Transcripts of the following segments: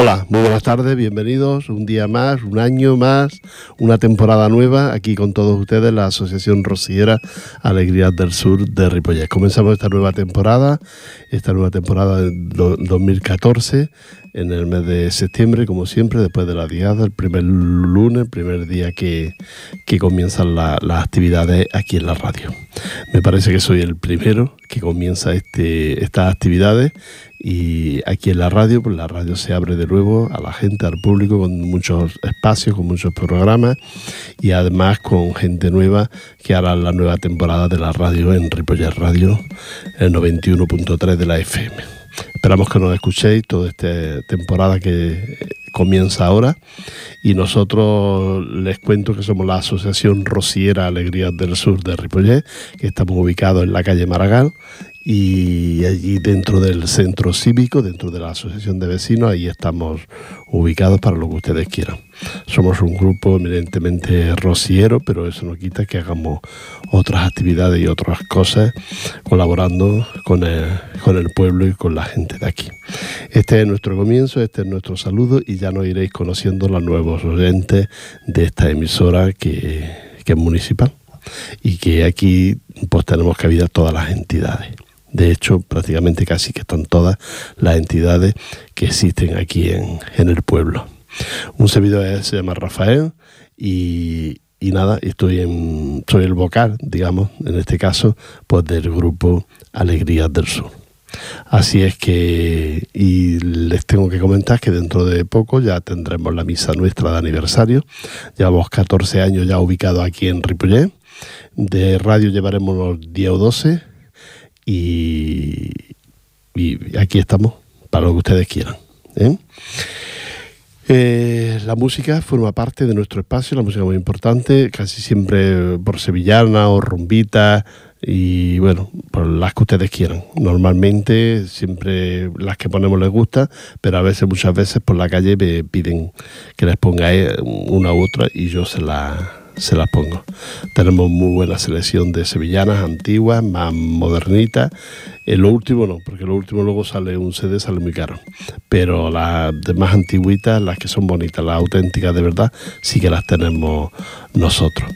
Hola, muy buenas tardes, bienvenidos un día más, un año más, una temporada nueva aquí con todos ustedes, la Asociación Rociera Alegrías del Sur de Ripollet. Comenzamos esta nueva temporada, esta nueva temporada de 2014 en el mes de septiembre, como siempre, después de la diada, el primer lunes, el primer día que, comienzan las actividades aquí en la radio. Me parece que soy el primero que comienza este, estas actividades y aquí en la radio, pues la radio se abre de nuevo a la gente, al público, con muchos espacios, con muchos programas y además con gente nueva que hará la nueva temporada de la radio en Ripollet Radio, el 91.3 de la FM. Esperamos que nos escuchéis toda esta temporada que comienza ahora. Y nosotros les cuento que somos la Asociación Rociera Alegrías del Sur de Ripollet, que estamos ubicados en la calle Maragall y allí dentro del centro cívico, dentro de la asociación de vecinos, ahí estamos ubicados para lo que ustedes quieran. Somos un grupo eminentemente rociero, pero eso no quita que hagamos otras actividades y otras cosas colaborando con el, con el pueblo y con la gente de aquí. Este es nuestro comienzo, este es nuestro saludo y ya nos iréis conociendo los nuevos oyentes de esta emisora que, que es municipal y que aquí pues tenemos cabida todas las entidades. De hecho, prácticamente casi que están todas las entidades que existen aquí en, el pueblo. Un servidor se llama Rafael y, nada, estoy en, soy el vocal, digamos, en este caso, pues del grupo Alegrías del Sur. Así es que, y les tengo que comentar que dentro de poco ya tendremos la misa nuestra de aniversario. Llevamos 14 años ya ubicados aquí en Ripollet. De radio llevaremos los 10 o 12 y, aquí estamos para lo que ustedes quieran. ¿eh? Eh, la música forma parte de nuestro espacio, la música muy importante, casi siempre por sevillana o rumbita y bueno, por las que ustedes quieran. Normalmente siempre las que ponemos les gusta, pero a veces, muchas veces por la calle me piden que les ponga una u otra y yo se la, se las pongo. Tenemos muy buena selección de sevillanas antiguas, más modernitas. Lo último no, porque lo último luego sale un CD, sale muy caro. Pero las demás antiguitas, las que son bonitas, las auténticas de verdad, sí que las tenemos nosotros.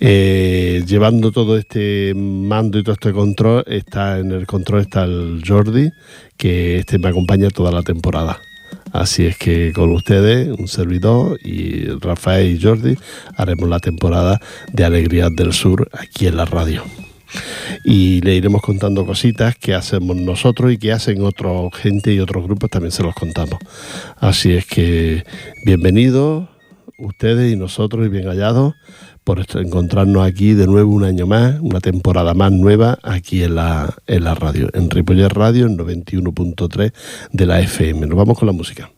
Eh, llevando todo este mando y todo este control, está en el control está el Jordi, que este me acompaña toda la temporada. Así es que con ustedes, un servidor y Rafael y Jordi, haremos la temporada de Alegrías del Sur aquí en la radio. Y le iremos contando cositas que hacemos nosotros y que hacen otra gente y otros grupos, también se los contamos. Así es que bienvenidos ustedes y nosotros y bien hallados por encontrarnos aquí de nuevo un año más, una temporada más nueva aquí en la, en la radio, en Ripollet Radio, en 91.3 de la FM. Nos vamos con la música.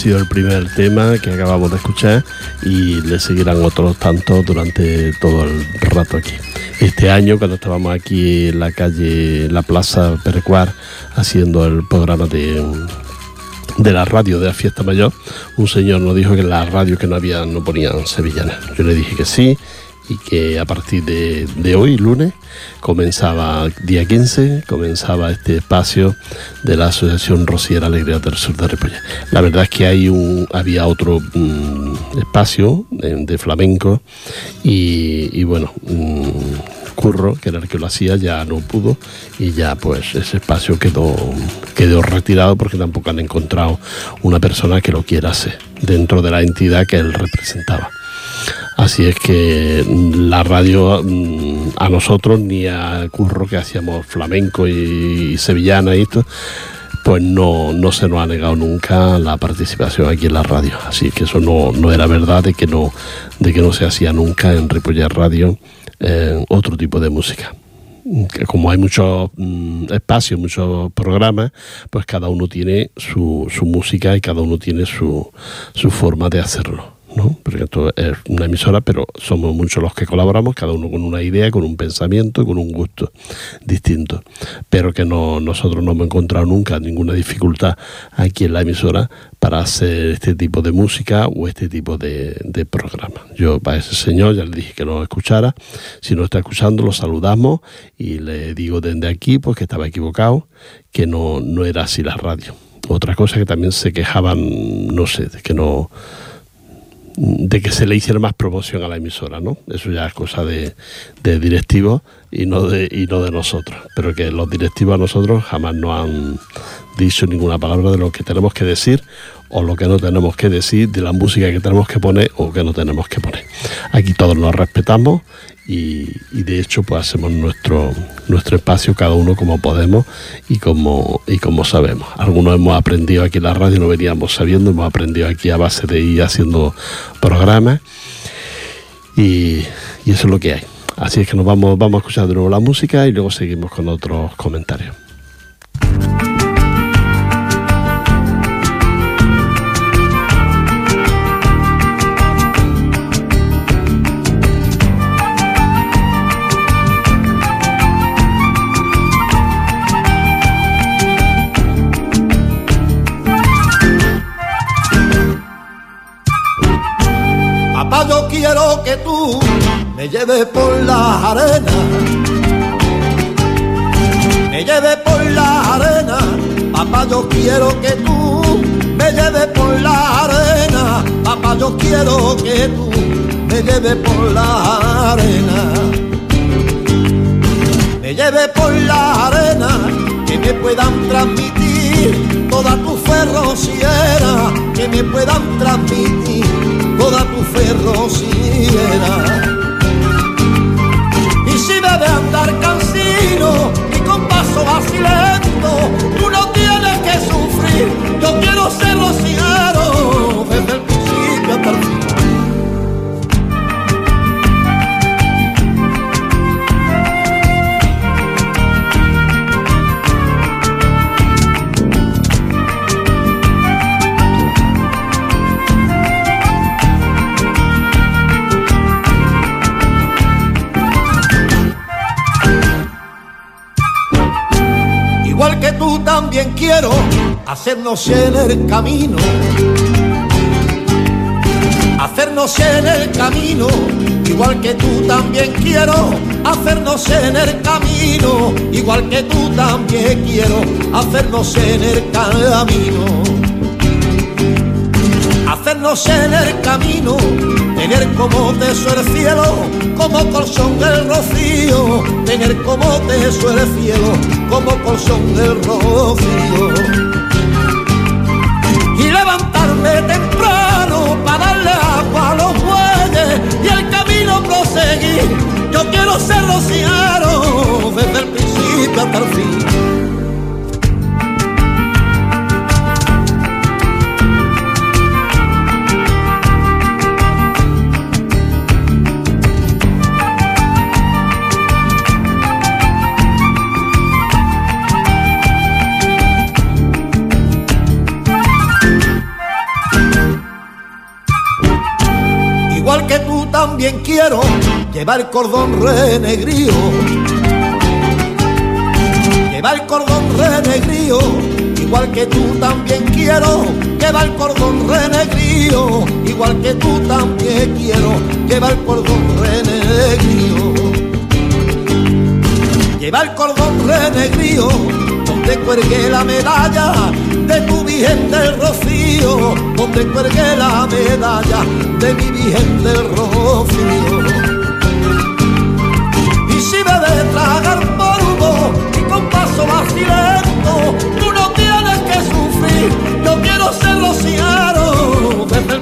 Sido el primer tema que acabamos de escuchar y le seguirán otros tantos durante todo el rato aquí. Este año, cuando estábamos aquí en la calle, la Plaza Perecuar, haciendo el programa de, de la radio de la fiesta mayor, un señor nos dijo que en la radio que no había no ponían sevillanas. Yo le dije que sí y que a partir de, hoy, lunes, comenzaba, día 15, comenzaba este espacio de la Asociación Rociera Alegría del Sur de Ripollet. La verdad es que hay un, había otro mm, espacio de, de flamenco y, y bueno, mm, Curro, que era el que lo hacía, ya no pudo y ya pues ese espacio quedó, quedó retirado porque tampoco han encontrado una persona que lo quiera hacer dentro de la entidad que él representaba. Así es que la radio mm, a nosotros ni a Curro que hacíamos flamenco y, sevillana y esto, pues no, no se nos ha negado nunca la participación aquí en la radio. Así que eso no, no era verdad de que no, de que no se hacía nunca en Ripollet Radio eh, otro tipo de música. Que como hay muchos mm, espacios, muchos programas, pues cada uno tiene su, su música y cada uno tiene su, su forma de hacerlo. ¿No? Porque esto es una emisora, pero somos muchos los que colaboramos, cada uno con una idea, con un pensamiento, con un gusto distinto. Pero que no, nosotros no hemos encontrado nunca ninguna dificultad aquí en la emisora para hacer este tipo de música o este tipo de, programa. Yo para ese señor ya le dije que nos escuchara. Si no está escuchando, lo saludamos y le digo desde aquí pues que estaba equivocado, que no, no era así la radio. Otra cosa que también se quejaban, no sé, de que no de que se le hiciera más promoción a la emisora, ¿no? Eso ya es cosa de, de directivos y no de, y no de nosotros. Pero que los directivos a nosotros jamás nos han dicho ninguna palabra de lo que tenemos que decir o lo que no tenemos que decir, de la música que tenemos que poner o que no tenemos que poner. Aquí todos nos respetamos y, de hecho pues hacemos nuestro, nuestro espacio cada uno como podemos y como, y como sabemos. Algunos hemos aprendido aquí en la radio, no veníamos sabiendo, hemos aprendido aquí a base de ir haciendo programas y, y eso es lo que hay. Así es que nos vamos, vamos a escuchar de nuevo la música y luego seguimos con otros comentarios. Quiero que tú me lleves por la arena, me lleves por la arena. Papá, yo quiero que tú me lleves por la arena. Papá, yo quiero que tú me lleves por la arena. Me lleves por la arena, que me puedan transmitir toda tu fe rociera, que me puedan transmitir toda tu fe rociera. Y si me ve andar cansino y con paso vacilento, tú no tienes que sufrir, yo quiero ser rociero también quiero hacernos en el camino. Hacernos en el camino, igual que tú también quiero hacernos en el camino, igual que tú también quiero hacernos en el camino hacernos en el camino, como teso el cielo, como colchón del rocío, tener como teso el cielo, como colchón del rocío. Y levantarme temprano para darle agua a los bueyes y el camino proseguir. Yo quiero ser rociero desde el principio hasta el fin. También quiero llevar cordón renegrío. Llevar cordón renegrío. Igual que tú también quiero llevar cordón renegrío. Igual que tú también quiero llevar cordón renegrío. Llevar cordón renegrío donde cuelgue la medalla de tu Virgen del Rocío, donde cuelgue la medalla de mi Virgen del Rocío. Y si me de tragar polvo y con paso vacilento, tú no tienes que sufrir, yo quiero ser rociero desde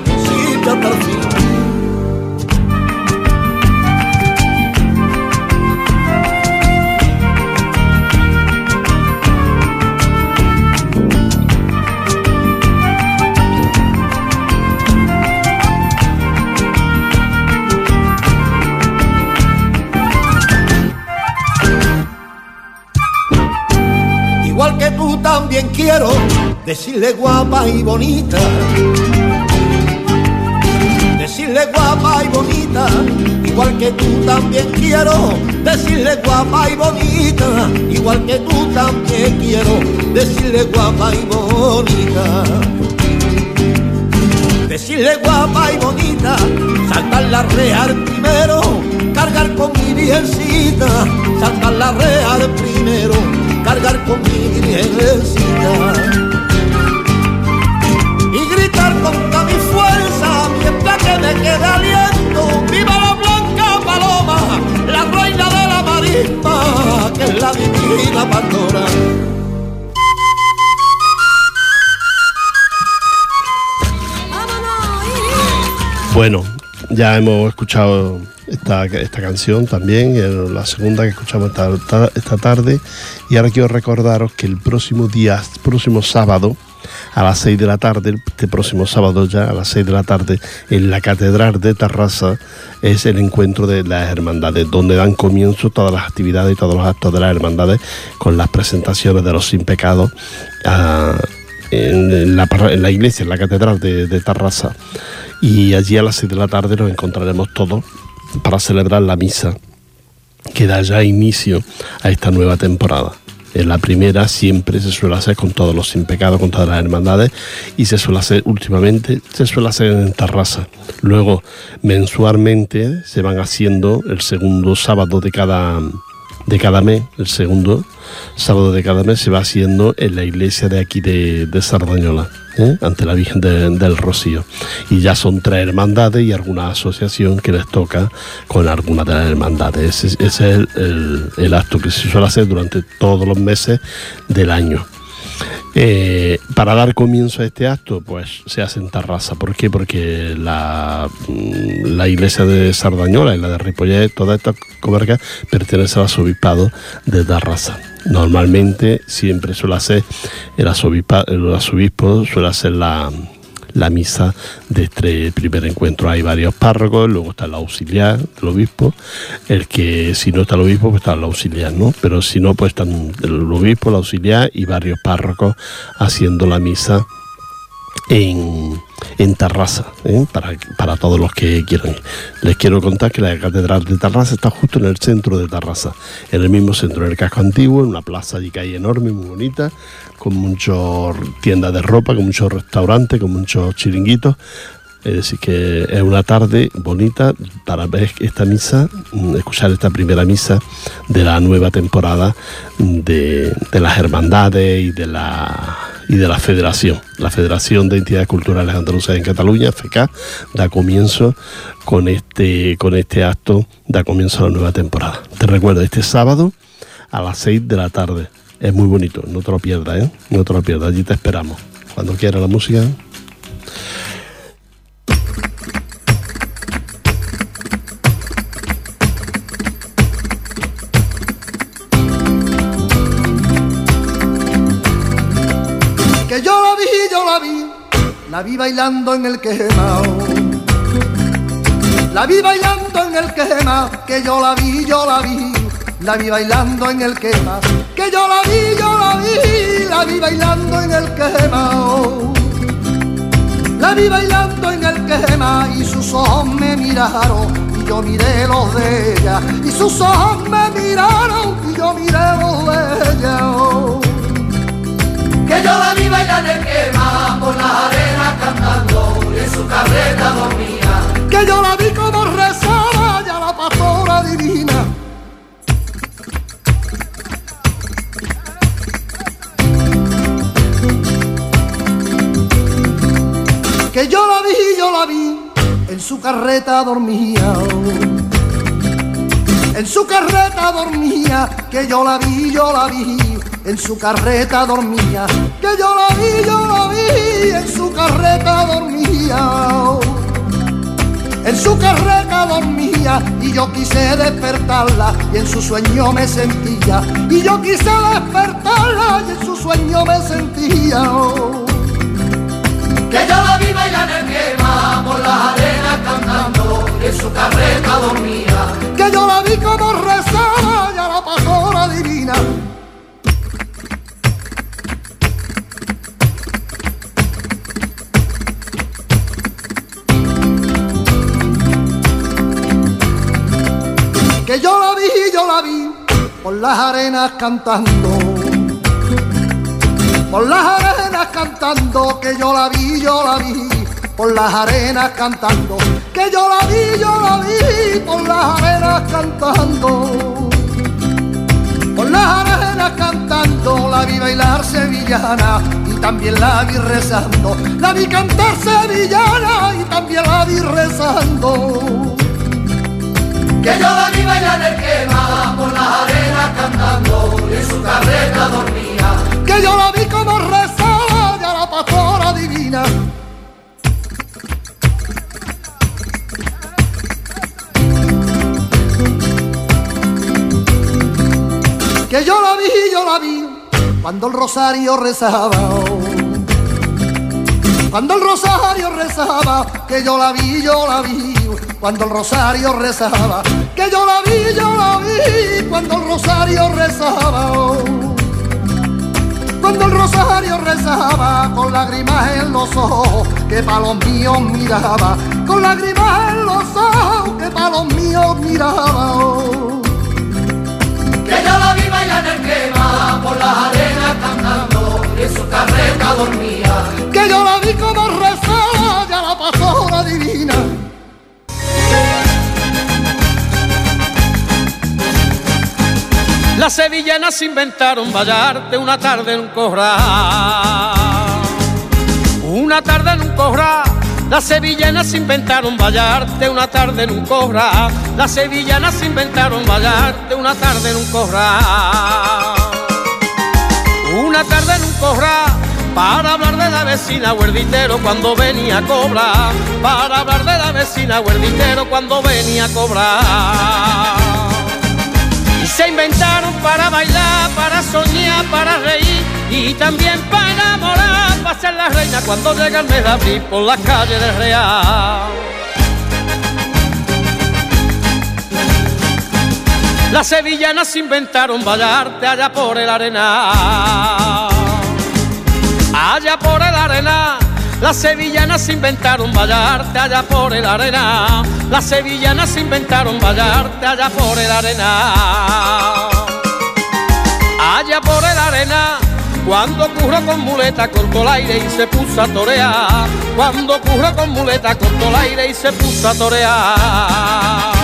decirle guapa y bonita. Decirle guapa y bonita, igual que tú también quiero. Decirle guapa y bonita, igual que tú también quiero. Decirle guapa y bonita. Decirle guapa y bonita, saltar la real primero, cargar con mi virgencita, saltar la real primero, cargar con mi virgencita mi fuerza mientras que me queda aliento. Viva la blanca paloma, la reina de la marisma, que es la divina pastora. Bueno, ya hemos escuchado esta, esta canción también, la segunda que escuchamos esta, ta- esta tarde. Y ahora quiero recordaros que el próximo día, próximo sábado, a las 6 de la tarde, este próximo sábado ya, a las 6 de la tarde, en la Catedral de Tarrasa, es el encuentro de las hermandades, donde dan comienzo todas las actividades y todos los actos de las hermandades con las presentaciones de los sin pecados ah, en, la, iglesia, en la Catedral de, de Tarrasa. Y allí a las 6 de la tarde nos encontraremos todos para celebrar la misa que da ya inicio a esta nueva temporada. En la primera siempre se suele hacer con todos los sin pecado, con todas las hermandades, y se suele hacer últimamente, se suele hacer en Tarrasa. Luego, mensualmente se van haciendo el segundo sábado de cada, de cada mes, el segundo sábado de cada mes se va haciendo en la iglesia de aquí de, de Sardañola, ¿eh? ante la Virgen de- del Rocío. Y ya son tres hermandades y alguna asociación que les toca con alguna de las hermandades. Ese, es el acto que se suele hacer durante todos los meses del año. Eh, para dar comienzo a este acto, pues se hace en Tarrasa. ¿Por qué? Porque la, mm, la iglesia de Sardañola y la de Ripollet, toda esta comarca, pertenece al arzobispado de Tarrasa. Normalmente siempre suele hacer el, arzobispa- el arzobispo, suele hacer la, la misa de este primer encuentro. Hay varios párrocos, luego está el auxiliar del obispo, el que si no está el obispo, pues está el auxiliar, ¿no? Pero si no, pues están el obispo, el auxiliar y varios párrocos haciendo la misa en, en Tarrasa, ¿eh? para, todos los que quieran. Les quiero contar que la Catedral de Tarrasa está justo en el centro de Tarrasa, en el mismo centro del casco antiguo, en una plaza allí que enorme, muy bonita, con muchas tiendas de ropa, con muchos restaurantes, con muchos chiringuitos. Es decir, que es una tarde bonita para ver esta misa, mm, escuchar esta primera misa de la nueva temporada de las hermandades y de la y de la Federación. La Federación de Entidades Culturales Andaluzas en Cataluña, FECA, da comienzo con este, con este acto, da comienzo a la nueva temporada. Te recuerdo, este sábado a las 6 de la tarde. Es muy bonito, no te lo pierdas, ¿eh? No te lo pierdas, allí te esperamos. Cuando quieras la música. La vi bailando en el quemao. La vi bailando en el quema, que yo la vi, yo la vi, la vi bailando en el quema, que yo la vi, yo la vi, la vi bailando en el quemao. La vi bailando en el quema y sus ojos me miraron y yo miré los de ella y sus ojos me miraron y yo miré los de ella. Que yo la vi bailar en el quema por las carreta dormía. que yo la vi como rezaba ya la pastora divina. Que yo la vi, yo la vi, en su carreta dormía. En su carreta dormía, que yo la vi, yo la vi, en su carreta dormía, que yo la vi, yo la vi, en su carreta dormía en su carreta dormía y yo quise despertarla y en su sueño me sentía y yo quise despertarla y en su sueño me sentía. Que yo la vi bailar en quema por las arenas cantando y en su carreta dormía. que yo la vi como rezaba ya la pastora divina por las arenas cantando. Por las arenas cantando, que yo la vi, yo la vi. Por las arenas cantando, que yo la vi, yo la vi. Por las arenas cantando. Por las arenas cantando, la vi bailar sevillana y también la vi rezando. La vi cantar sevillana y también la vi rezando que yo la vi bailar el quema por las arenas cantando y en su carreta dormía. Que yo la vi como rezaba ya la pastora divina. Que yo la vi, yo la vi, cuando el rosario rezaba. Cuando el rosario rezaba, que yo la vi, yo la vi cuando el rosario rezaba, que yo la vi, yo la vi, cuando el rosario rezaba. Cuando el rosario rezaba, con lágrimas en los ojos, que pa' los míos miraba, con lágrimas en los ojos, que pa' los míos miraba. Que yo la vi bailar en quema, por las arenas cantando, en su carreta dormía. que yo la vi como rezaba ya la pastora divina. Las sevillanas inventaron bailarte una tarde en un corral. Una tarde en un corral. Las sevillanas inventaron bailarte una tarde en un corral. Las sevillanas inventaron bailarte una tarde en un corral. Una tarde en un corral. Para hablar de la vecina huerditero cuando venía a cobrar. Para hablar de la vecina huerditero cuando venía a cobrar. Se inventaron para bailar, para soñar, para reír y también para enamorar, para ser la reina cuando llega el mes de abril por las calles del Real. Las sevillanas inventaron bailarte allá por el arenal. Allá por el las sevillanas inventaron bailarte allá por el arena. Las sevillanas inventaron bailarte allá por el arena. Allá por el arena, cuando curro con muleta cortó el aire y se puso a torear. Cuando curro con muleta cortó el aire y se puso a torear.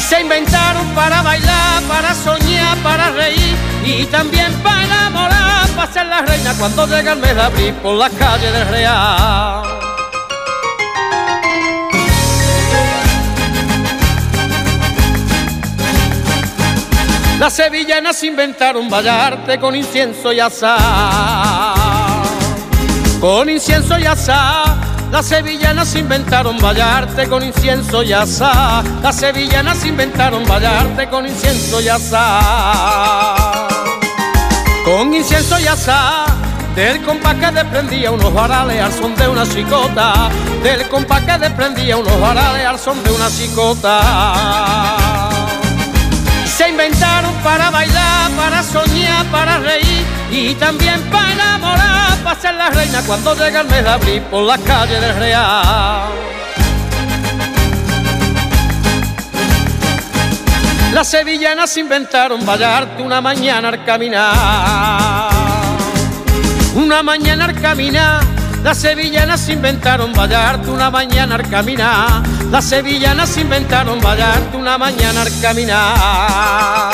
Se inventaron para bailar, para soñar, para reír y también para enamorar, para ser la reina cuando llega el mes de abril por las calles del Real. Las sevillanas inventaron bailarte con incienso y azar. Con incienso y azar. Las sevillanas inventaron bailarte con incienso y azar. Las sevillanas inventaron bailarte con incienso y azar. Con incienso y azar. Del compás que desprendía unos varales al son de una chicota. Del compás que desprendía unos varales al son de una chicota. Se inventaron para bailar, para soñar, para reír y también para enamorar, para ser la reina cuando llega el mes de abril por las calles del Real. Las sevillanas inventaron bailarte una mañana al caminar. Una mañana al caminar, las sevillanas inventaron bailarte una mañana al caminar. Las sevillanas inventaron bailarte una mañana al caminar.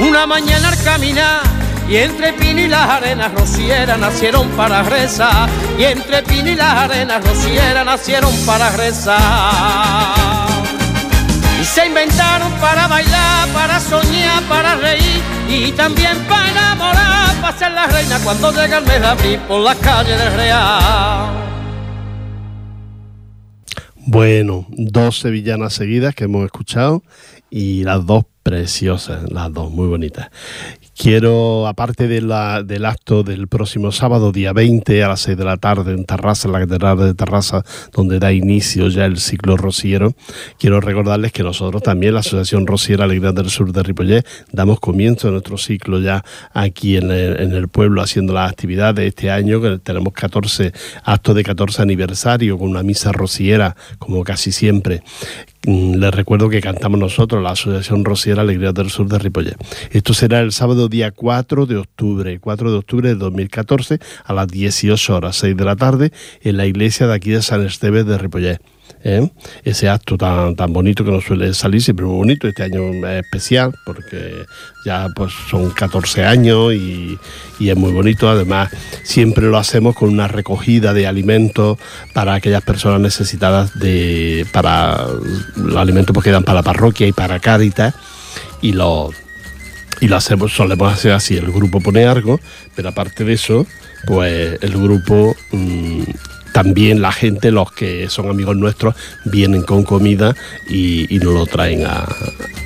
Una mañana al caminar. Y entre Pino y las arenas rocieras nacieron para rezar. Y entre Pino y las arenas rocieras nacieron para rezar. Y se inventaron para bailar, para soñar, para reír y también para enamorar, para ser la reina cuando llega el mes de abril por las calles del Real. Bueno, dos sevillanas seguidas que hemos escuchado y las dos preciosas, las dos muy bonitas. Quiero, aparte del acto del próximo sábado, día 20 a las 6 de la tarde en Tarrasa, en la Catedral de Tarrasa, donde da inicio ya el ciclo rociero, quiero recordarles que nosotros también, la Asociación Rociera Alegría del Sur de Ripollet, damos comienzo a nuestro ciclo ya aquí en el, en el pueblo haciendo las actividades este año, que tenemos 14 actos de 14 aniversario con una misa rociera, como casi siempre. Mm, Les recuerdo que cantamos nosotros, la Asociación Rociera Alegría del Sur de Ripollet. Esto será el sábado día 4 de octubre, 4 de octubre de 2014 a las 18 horas, 6 de la tarde, en la iglesia de aquí de San Esteves de Ripollet. ¿Eh? Ese acto tan, tan bonito que nos suele salir, siempre muy bonito, este año es especial porque ya pues son 14 años y, y es muy bonito, además siempre lo hacemos con una recogida de alimentos para aquellas personas necesitadas de, para los alimentos pues, que dan para la parroquia y para Cáritas. Y los y lo hacemos, solemos hacer así, el grupo pone algo, pero aparte de eso, pues el grupo mm, también la gente, los que son amigos nuestros, vienen con comida y, y nos lo traen a,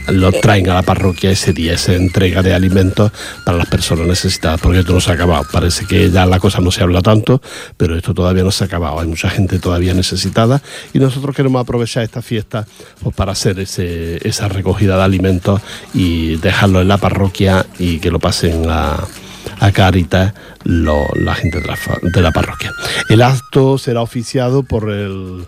lo traen a la parroquia ese día, esa entrega de alimentos para las personas necesitadas, porque esto no se ha acabado. Parece que ya la cosa no se habla tanto, pero esto todavía no se ha acabado. Hay mucha gente todavía necesitada y nosotros queremos aprovechar esta fiesta pues, para hacer ese, esa recogida de alimentos y dejarlo en la parroquia y que lo pasen a a Caritas lo- la gente de la, de la parroquia. El acto será oficiado por el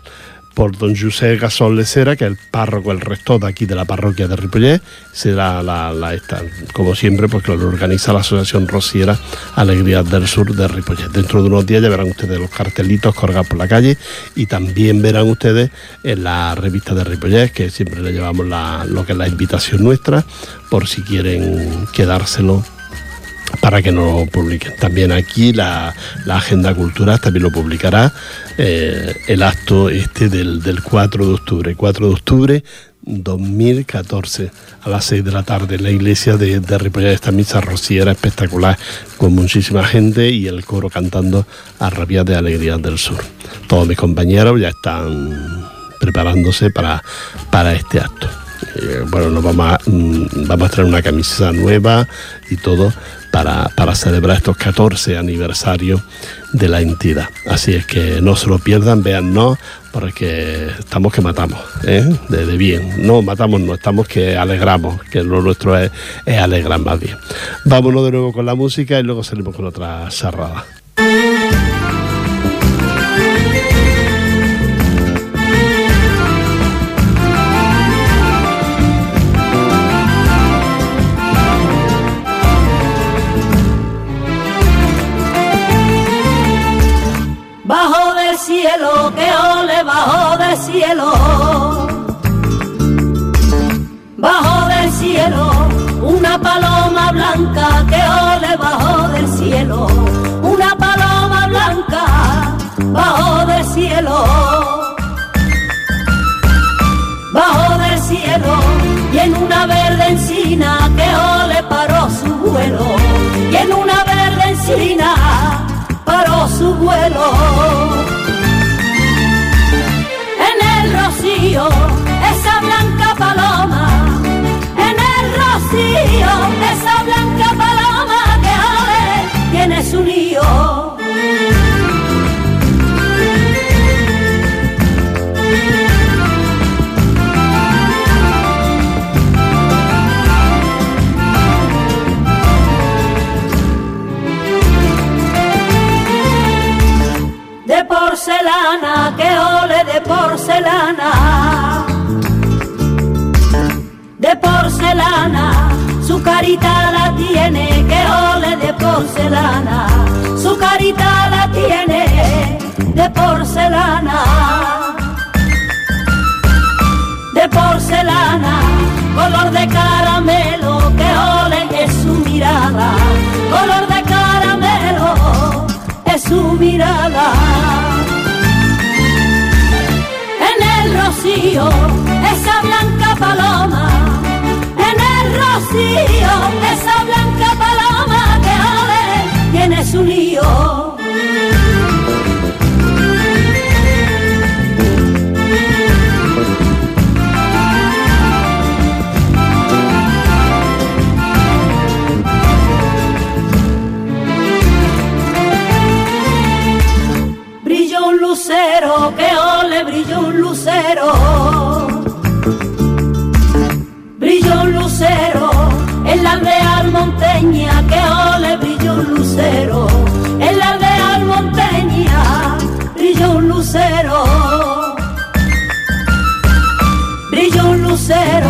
por don José Gasol Lecera, que es el párroco, el rector de aquí de la parroquia de Ripollet, será la, la esta, como siempre, porque lo organiza la Asociación Rociera Alegrías del Sur de Ripollet. Dentro de unos días ya verán ustedes los cartelitos colgados por la calle y también verán ustedes en la revista de Ripollet, que siempre le llevamos la- lo que es la invitación nuestra, por si quieren quedárselo para que no lo publiquen. También aquí la, la Agenda Cultural también lo publicará eh, el acto este del, del 4 de octubre. 4 de octubre 2014 a las 6 de la tarde en la iglesia de, de. Esta misa rociera espectacular con muchísima gente y el coro cantando a rabia de alegría del sur. Todos mis compañeros ya están preparándose para, para este acto. Eh, bueno, nos vamos a, mm, vamos a traer una camisa nueva y todo para, para celebrar estos 14 aniversarios de la entidad. Así es que no se lo pierdan, véannos, porque estamos que matamos, ¿eh? de, bien. No matamos, no, estamos que alegramos, que lo nuestro es, es alegrar más bien. Vámonos de nuevo con la música y luego salimos con otra charrada. En una verde encina, que ole paró su vuelo. Y en una verde encina, paró su vuelo. En el rocío, esa blanca paloma, en el rocío, esa blanca paloma carita la tiene, que ole de porcelana. Su carita la tiene, de porcelana. De porcelana, color de caramelo, que ole es su mirada. Color de caramelo, es su mirada. En el rocío, esa blanca paloma. Esa blanca paloma que ahora tiene su lío. Lucero. Brilló un lucero,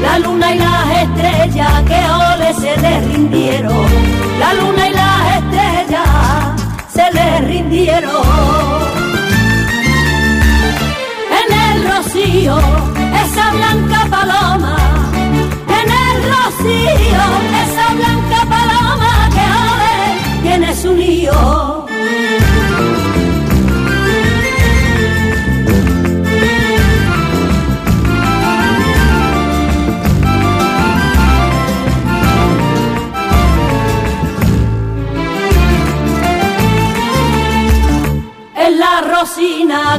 la luna y las estrellas, que ole se le rindieron. La luna y las estrellas se le rindieron.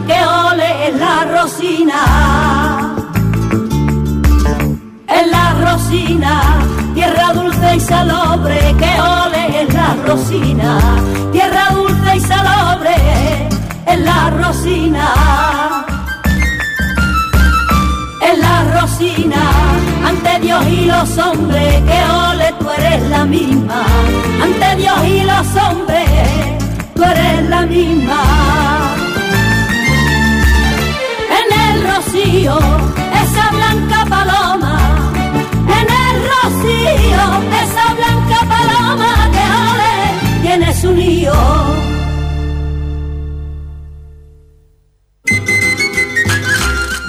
Que ole es la rosina. Es la rosina, tierra dulce y salobre, que ole es la rosina. Tierra dulce y salobre, es la rosina. Es la rosina, ante Dios y los hombres, que ole tú eres la misma. Ante Dios y los hombres, tú eres la misma. Rocío, esa blanca paloma, en el rocío, esa blanca paloma que ole tiene su lío.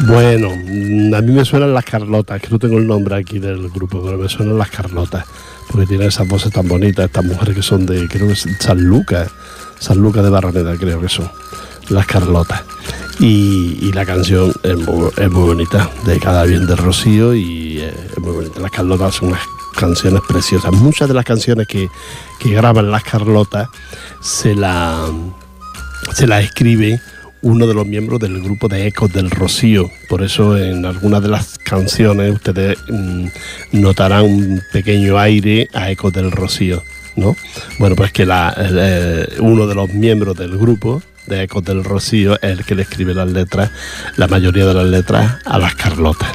Bueno, mm, a mí me suenan las Carlotas, que no tengo el nombre aquí del grupo, pero me suenan las Carlotas, porque tienen esas voces tan bonitas, estas mujeres que son de, creo que es San Lucas, San Lucas de Barraneda, creo que son, las Carlotas. Y, y la canción es muy, bonita, de Cada Bien de Rocío, y eh, es muy bonita. Las Carlotas son unas canciones preciosas. Muchas de las canciones que, que graban las Carlotas se la se la escribe uno de los miembros del grupo de Ecos del Rocío. Por eso en algunas de las canciones ustedes mm, notarán un pequeño aire a Ecos del Rocío. ¿no? Bueno, pues que el, eh, uno de los miembros del grupo de Ecos del Rocío es el que le escribe las letras, la mayoría de las letras a las Carlotas.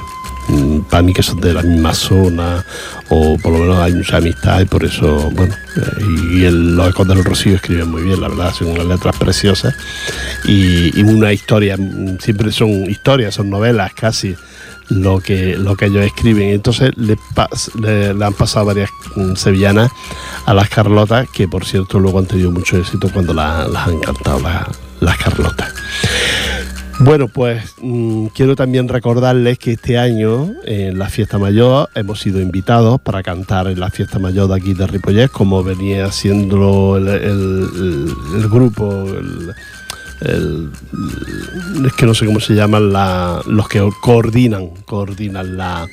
Mm, Para mí que son de la misma zona o por lo menos hay mucha amistad y por eso, bueno, eh, y el, los Ecos del Rocío escriben muy bien, la verdad, son unas letras preciosas y, y una historia, mm, siempre son historias, son novelas casi lo que, lo que ellos escriben. Entonces le, han pasado varias mm, sevillanas a las Carlotas, que por cierto luego han tenido mucho éxito cuando la- las han cantado la- las Carlotas. Bueno, pues mm, quiero también recordarles que este año en la fiesta mayor hemos sido invitados para cantar en la fiesta mayor de aquí de Ripollet, como venía haciendo el, el- el grupo, el- es que no sé cómo se llaman la- los que coordinan, coordinan la,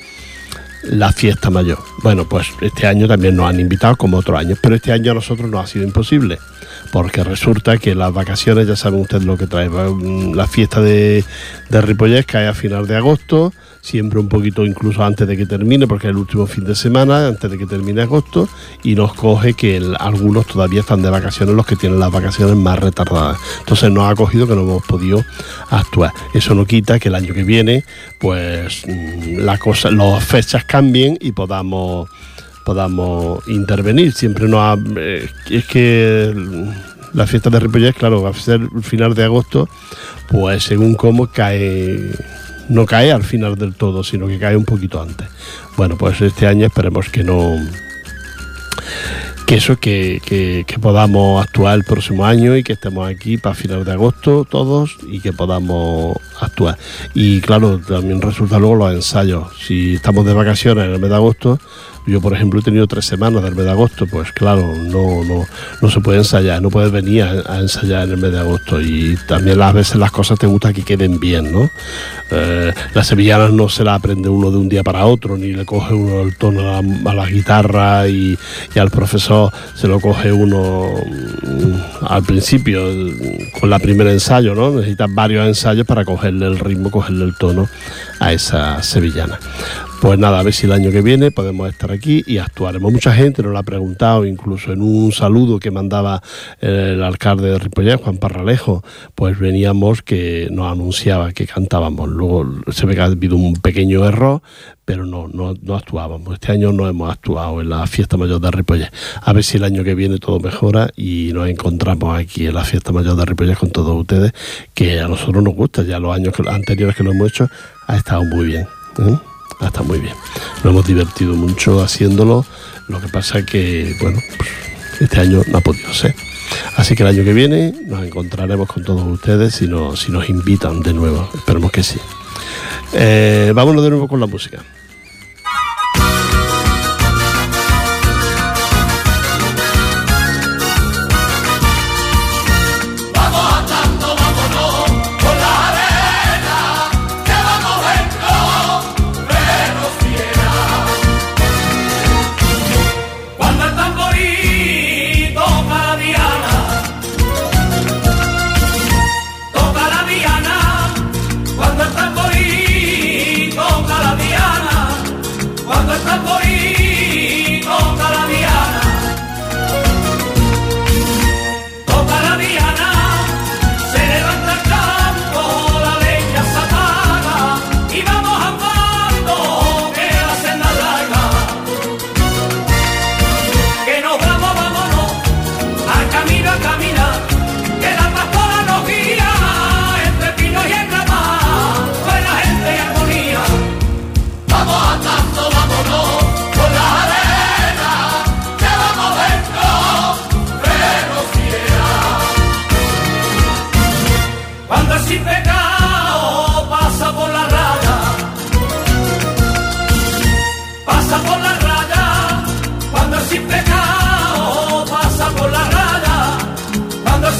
la fiesta mayor. Bueno, pues este año también nos han invitado como otros años, pero este año a nosotros nos ha sido imposible, porque resulta que las vacaciones, ya saben ustedes lo que trae, la fiesta de, de Ripollet cae a final de agosto, siempre un poquito incluso antes de que termine, porque es el último fin de semana, antes de que termine agosto, y nos coge que algunos todavía están de vacaciones, los que tienen las vacaciones más retardadas. Entonces nos ha cogido que no hemos podido actuar. Eso no quita que el año que viene, pues mm, la cosa, las fechas cambien y podamos podamos intervenir. Siempre nos ha- eh, es que la fiesta de Ripollet, claro, va a ser final de agosto, pues según cómo cae, no cae al final del todo, sino que cae un poquito antes. Bueno, pues este año esperemos que no que eso, que, que- que podamos actuar el próximo año y que estemos aquí para final de agosto todos y que podamos actuar. Y claro, también resulta luego los ensayos. Si estamos de vacaciones en el mes de agosto, yo por ejemplo he tenido tres semanas del mes de agosto, pues claro, no, no, no se puede ensayar, no puedes venir a, ensayar en el mes de agosto y también a veces las cosas te gusta que queden bien, ¿no? Eh, las sevillanas no se las aprende uno de un día para otro, ni le coge uno el tono a la, guitarra y, y al profesor se lo coge uno mm, al principio con la primera ensayo, ¿no? Necesitas varios ensayos para cogerle el ritmo, cogerle el tono a esa sevillana. Pues nada, a ver si el año que viene podemos estar aquí y actuaremos. Mucha gente nos lo ha preguntado, incluso en un saludo que mandaba el alcalde de Ripollet, Juan Parralejo, pues veníamos que nos anunciaba que cantábamos. Luego se ve que ha habido un pequeño error, pero no, no, actuábamos. Este año no hemos actuado en la fiesta mayor de Ripollet. A ver si el año que viene todo mejora y nos encontramos aquí en la fiesta mayor de Ripollet con todos ustedes, que a nosotros nos gusta. Ya los años anteriores que lo hemos hecho ha estado muy bien. ¿eh? Ha estado muy bien. Nos hemos divertido mucho haciéndolo. Lo que pasa que, bueno, pues, este año no ha podido ser. Así que el año que viene nos encontraremos con todos ustedes si nos, si nos invitan de nuevo. Esperemos que sí. Eh, vámonos de nuevo con la música.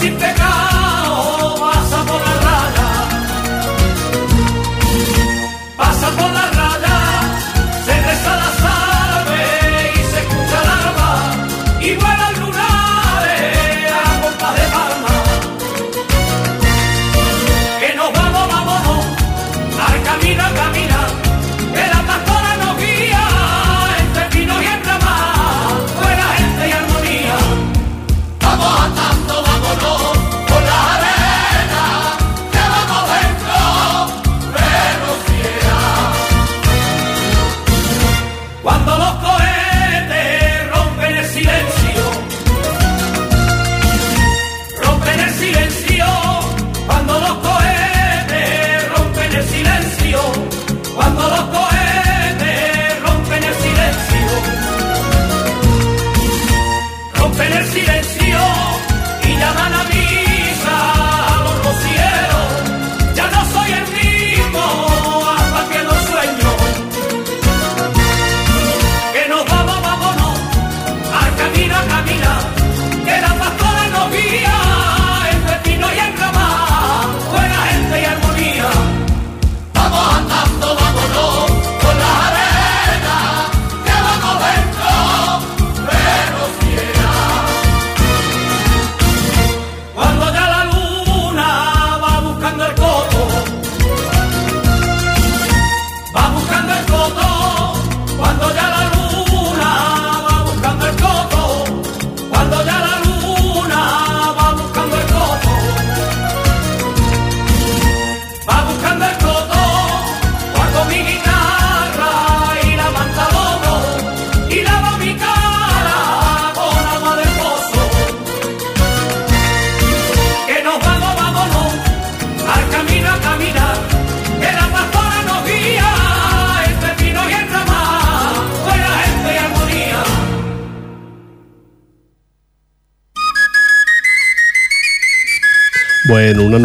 Sin pecado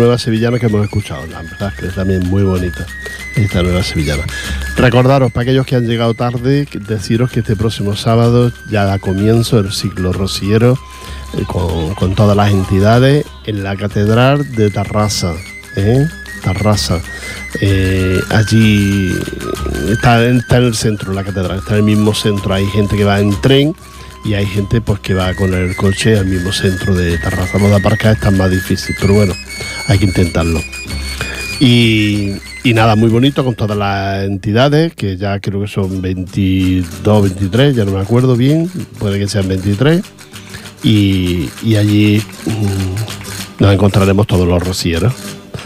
nueva sevillana que hemos escuchado, la verdad que es también muy bonita esta nueva sevillana. Recordaros, para aquellos que han llegado tarde, deciros que este próximo sábado ya da comienzo el ciclo rociero eh, con, con todas las entidades en la Catedral de Tarrasa. ¿eh? Tarrasa. Eh, allí está, está en el centro la catedral, está en el mismo centro. Hay gente que va en tren y hay gente pues que va con el coche al mismo centro de Tarrasa. Lo de aparcar está más difícil, pero bueno, hay que intentarlo. Y, y nada, muy bonito con todas las entidades, que ya creo que son 22, 23, ya no me acuerdo bien, puede que sean 23. Y, y allí mm, nos encontraremos todos los rocieros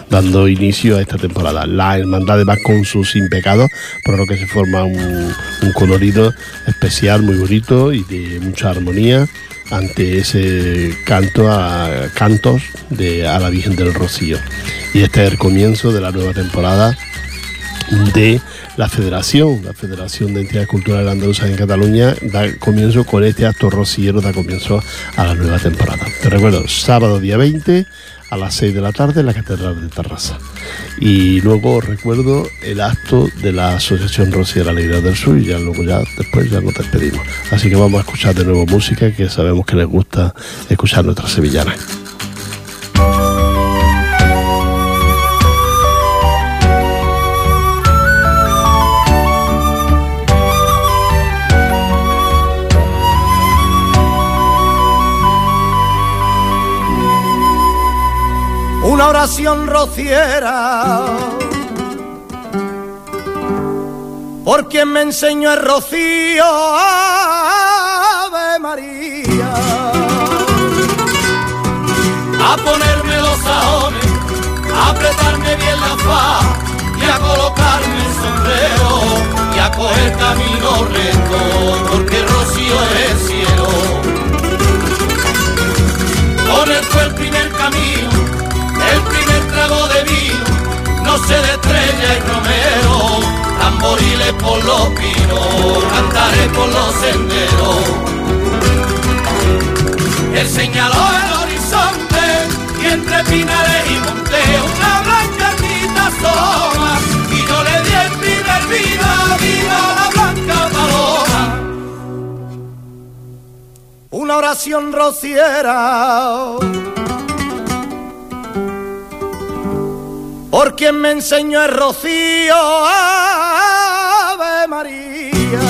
dando inicio a esta temporada. La hermandad va con sus sin pecados, por lo que se forma un, colorido especial muy bonito y de mucha armonía ante ese canto a cantos de a la Virgen del Rocío. Y este es el comienzo de la nueva temporada de la Federación, la Federación de Entidades Culturales Andaluzas en Cataluña, da comienzo con este acto rociero, da comienzo a la nueva temporada. Te recuerdo, sábado día 20 a las 6 de la tarde en la Catedral de Tarrasa. Y luego recuerdo el acto de la Asociación Rociera Alegría del Sur y ya luego ya después ya nos despedimos. Así que vamos a escuchar de nuevo música que sabemos que les gusta escuchar nuestras sevillanas. Una oración rociera por quien me enseñó el rocío, Ave María. A ponerme los sajones, a apretarme bien la faz y a colocarme el sombrero y a coger camino recto, porque el rocío es el cielo. Poner fue el primer camino, rociera. Por quien me enseñó el rocío, Ave María.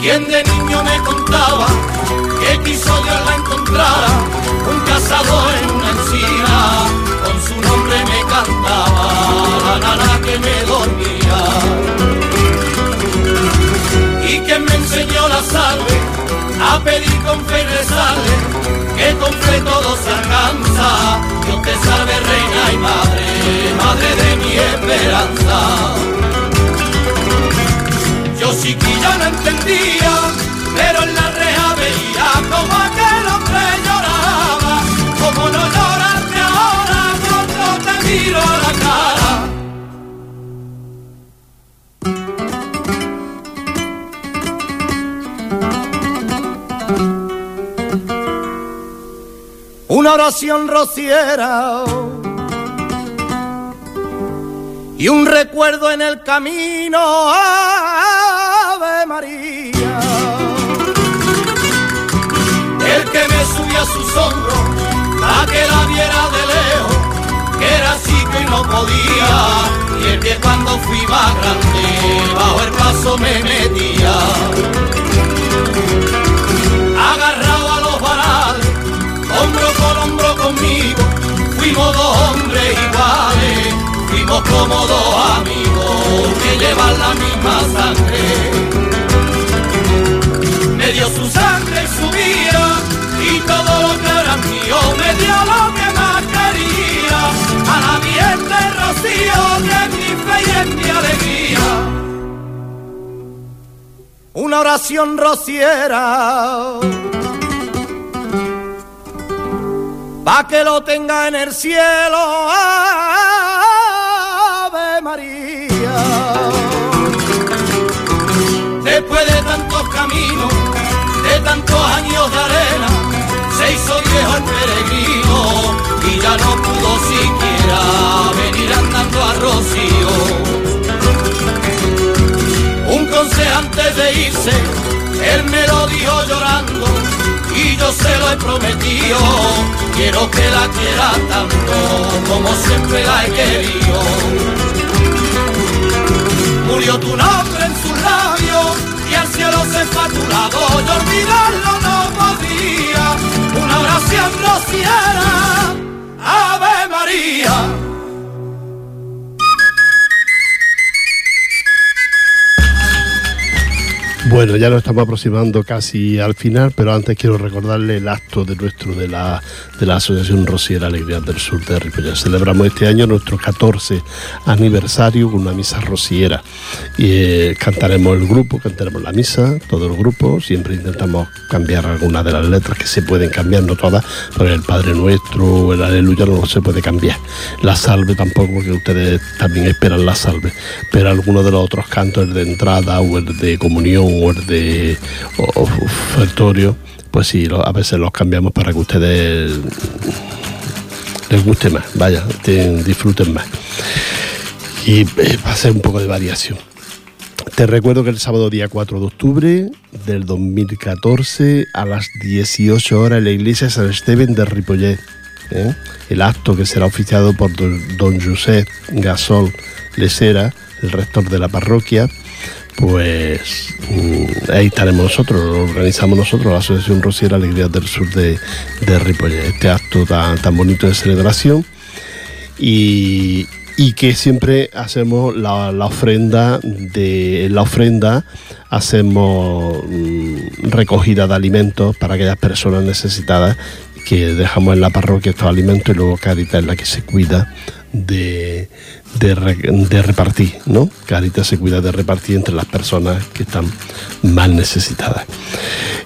Quien de niño me contaba que quiso Dios la encontrara, un cazador en una encina, con su nombre me cantaba, la nana que me dormía. Enseñó la salve, a pedir con fe y rezarle, que con fe todo se alcanza, Dios te salve reina y madre, madre de mi esperanza. Yo chiquilla no entendía, pero en la reja veía como aquel hombre lloraba. Como no lloraste ahora cuando te miro a la cara. Una oración rociera y un recuerdo en el camino, Ave María. El que me subió a sus hombros, pa' que la viera de lejos, que era chico y no podía. Y el que cuando fui más grande, bajo el paso me metía. Conmigo, fuimos dos hombres iguales, fuimos como dos amigos que llevan la misma sangre. Me dio su sangre y su vida, y todo lo que era mío, me dio lo que más quería, a la bien de rocío, de mi fe y en mi alegría. una oración rociera. Pa' que lo tenga en el cielo, Ave María. Después de tantos caminos, de tantos años de arena, se hizo viejo el peregrino y ya no pudo siquiera venir andando a Rocío. Un consejo antes de irse, él me lo dijo llorando y yo se lo he prometido. Quiero que la quiera tanto como siempre la he querido. Murió tu nombre en sus labios y al cielo se fue a tu lado. Yo olvidarlo no podía. Una oración rociera, Ave María. Bueno, ya nos estamos aproximando casi al final, pero antes quiero recordarle el acto de nuestro de la, de la Asociación Rociera Alegría del Sur de Ripollet. Celebramos este año nuestro 14 aniversario con una misa rociera. Y eh, cantaremos el grupo, cantaremos la misa, todo el grupo. Siempre intentamos cambiar algunas de las letras que se pueden cambiar, no todas, porque el Padre Nuestro, el Aleluya no se puede cambiar. La salve tampoco, porque ustedes también esperan la salve. Pero algunos de los otros cantos, el de entrada o el de comunión o el de o- ofertorio, pues sí, a veces los cambiamos para que ustedes les guste más, vaya, te- disfruten más. Y eh, va a ser un poco de variación. Te recuerdo que el sábado día 4 de octubre del 2014 a las 18 horas en la iglesia San Esteban de Ripollet. ¿eh? El acto que será oficiado por don, don José Gasol Lesera, el rector de la parroquia, pues mm, ahí estaremos nosotros, lo organizamos nosotros, la Asociación Rociera Alegría del Sur de, de este acto tan, bonito de celebración. Y que siempre hacemos la, ofrenda la ofrenda hacemos mm, recogida de alimentos para aquellas personas necesitadas que dejamos en la parroquia estos alimentos y luego Caritas es la que se cuida de, de, re- de repartir, ¿no? Caritas se cuida de repartir entre las personas que están más necesitadas.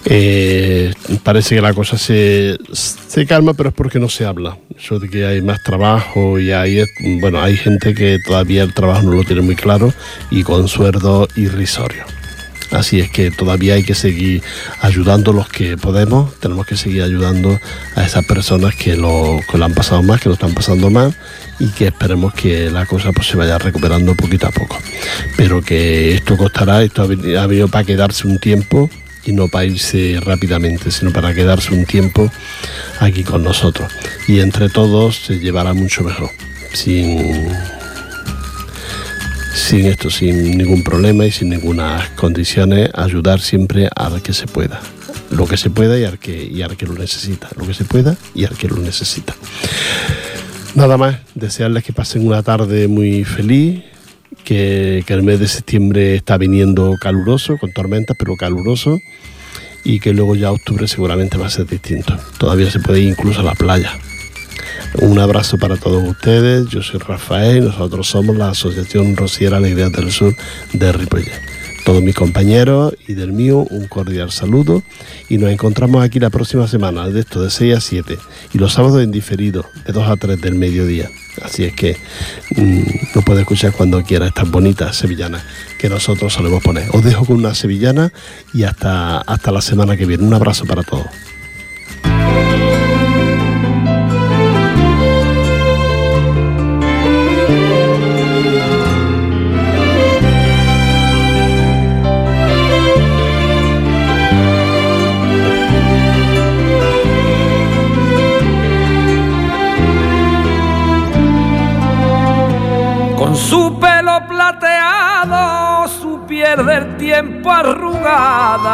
Eh, parece que la cosa se, se calma, pero es porque no se habla. Eso de que hay más trabajo y hay, bueno, hay gente que todavía el trabajo no lo tiene muy claro y con sueldos irrisorios. Así es que todavía hay que seguir ayudando los que podemos, tenemos que seguir ayudando a esas personas que lo, que lo han pasado más, que lo están pasando mal y que esperemos que la cosa pues, se vaya recuperando poquito a poco. Pero que esto costará, esto ha venido para quedarse un tiempo y no para irse rápidamente, sino para quedarse un tiempo aquí con nosotros. Y entre todos se llevará mucho mejor, sin, sin esto, sin ningún problema y sin ninguna condiciones, ayudar siempre al que se pueda. Lo que se pueda y al que, y al que lo necesita. Lo que se pueda y al que lo necesita. Nada más, desearles que pasen una tarde muy feliz, que, que el mes de septiembre está viniendo caluroso, con tormentas, pero caluroso, y que luego ya octubre seguramente va a ser distinto. Todavía se puede ir incluso a la playa. Un abrazo para todos ustedes. Yo soy Rafael nosotros somos la Asociación Rociera Alegría del Sur de Ripollet. Todos mis compañeros y del mío, un cordial saludo. Y nos encontramos aquí la próxima semana, de esto de 6 a 7. Y los sábados en diferido, de 2 a 3 del mediodía. Así es que mm, lo puede escuchar cuando quiera estas bonitas sevillanas que nosotros solemos poner. Os dejo con una sevillana y hasta, hasta la semana que viene. Un abrazo para todos. Del tiempo arrugada.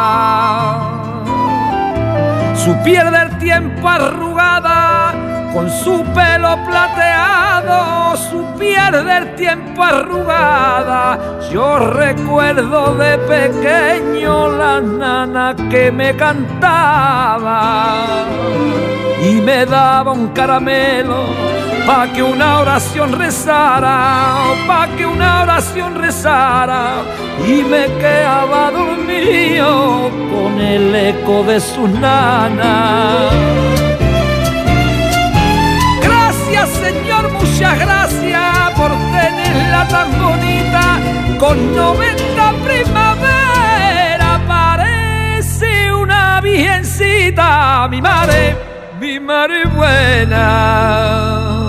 Su piel del tiempo arrugada, con su pelo plateado, su piel del tiempo arrugada. Yo recuerdo de pequeño la nana que me cantaba y me daba un caramelo pa' que una oración rezara, pa' que una oración rezara y me quedaba dormido con el eco de su nana. Gracias Señor, muchas gracias por tenerla tan bonita con 90 primavera parece una virgencita, mi madre, mi madre buena.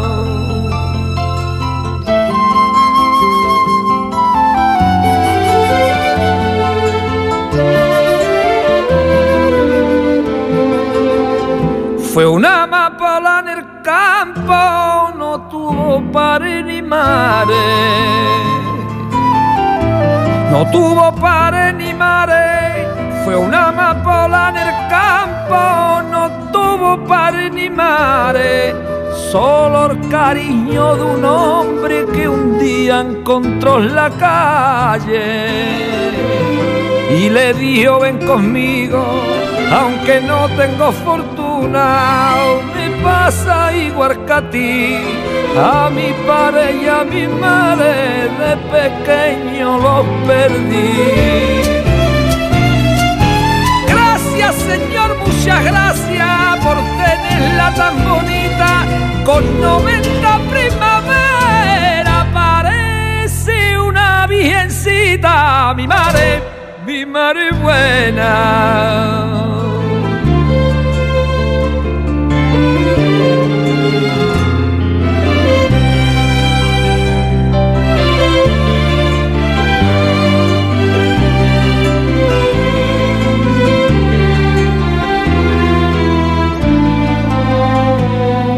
No tuvo padre ni madre, fue una amapola en el campo, no tuvo padre ni madre. Solo el cariño de un hombre que un día encontró en la calle y le dijo ven conmigo, aunque no tengo fortuna, a ti. A mi padre y a mi madre de pequeño los perdí. Gracias Señor, muchas gracias por tenerla tan bonita, con 90 primavera parece una virgencita, mi madre, mi madre buena.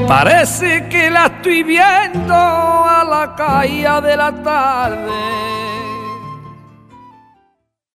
Parece que la estoy viendo a la caída de la tarde.